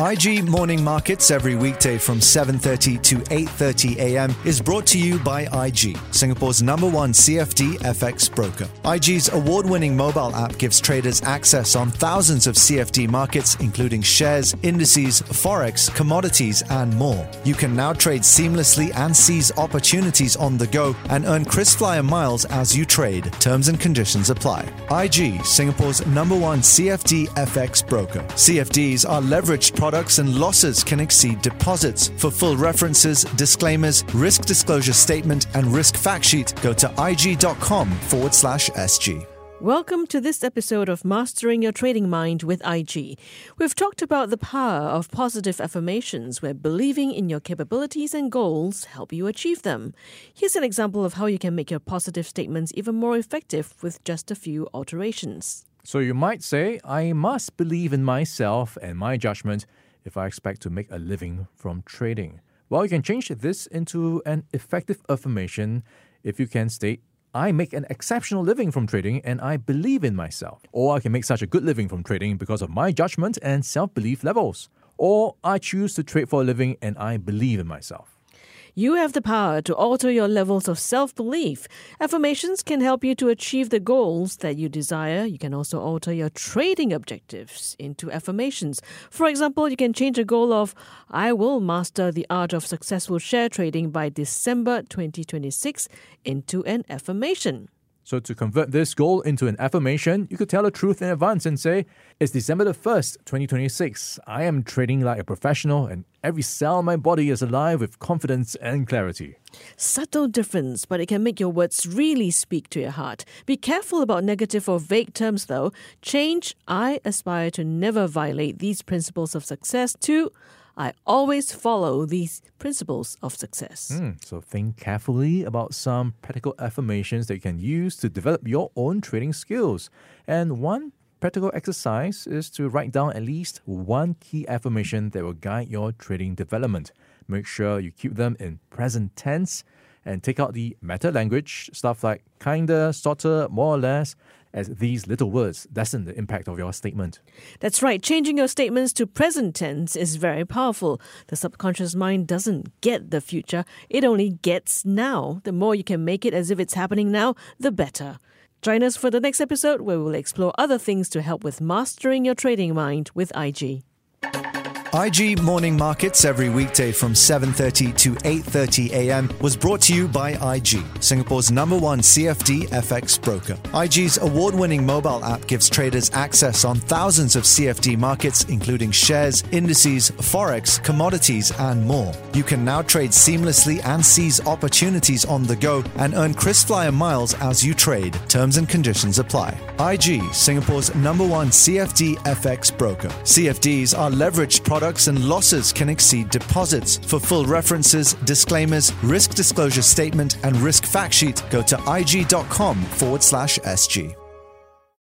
IG Morning Markets every weekday from 7:30 to 8:30 a.m. is brought to you by IG, Singapore's number 1 CFD FX broker. IG's award-winning mobile app gives traders access on thousands of CFD markets including shares, indices, forex, commodities and more. You can now trade seamlessly and seize opportunities on the go and earn KrisFlyer miles as you trade. Terms and conditions apply. IG, Singapore's number 1 CFD FX broker. CFDs are leveraged products and losses can exceed deposits. For full references, disclaimers, risk disclosure statement, and risk fact sheet, go to ig.com forward slash SG. Welcome to this episode of Mastering Your Trading Mind with IG. We've talked about the power of positive affirmations where believing in your capabilities and goals help you achieve them. Here's an example of how you can make your positive statements even more effective with just a few alterations. So you might say, I must believe in myself and my judgment if I expect to make a living from trading. Well, you can change this into an effective affirmation if you can state, I make an exceptional living from trading and I believe in myself. Or I can make such a good living from trading because of my judgment and self belief levels. Or I choose to trade for a living and I believe in myself. You have the power to alter your levels of self belief. Affirmations can help you to achieve the goals that you desire. You can also alter your trading objectives into affirmations. For example, you can change a goal of, I will master the art of successful share trading by December 2026 into an affirmation. So, to convert this goal into an affirmation, you could tell the truth in advance and say, It's December the 1st, 2026. I am trading like a professional, and every cell in my body is alive with confidence and clarity. Subtle difference, but it can make your words really speak to your heart. Be careful about negative or vague terms, though. Change, I aspire to never violate these principles of success, to I always follow these principles of success. Mm, so think carefully about some practical affirmations that you can use to develop your own trading skills. And one practical exercise is to write down at least one key affirmation that will guide your trading development. Make sure you keep them in present tense and take out the meta language, stuff like kinda, sorta, more or less, as these little words lessen the impact of your statement. That's right. Changing your statements to present tense is very powerful. The subconscious mind doesn't get the future, it only gets now. The more you can make it as if it's happening now, the better. Join us for the next episode where we'll explore other things to help with mastering your trading mind with IG. IG Morning Markets every weekday from 7:30 to 8:30 a.m. was brought to you by IG, Singapore's number 1 CFD FX broker. IG's award-winning mobile app gives traders access on thousands of CFD markets including shares, indices, forex, commodities and more. You can now trade seamlessly and seize opportunities on the go and earn KrisFlyer miles as you trade. Terms and conditions apply. IG, Singapore's number 1 CFD FX broker. CFDs are leveraged products products and losses can exceed deposits. For full references, disclaimers, risk disclosure statement, and risk fact sheet, go to ig.com forward slash SG.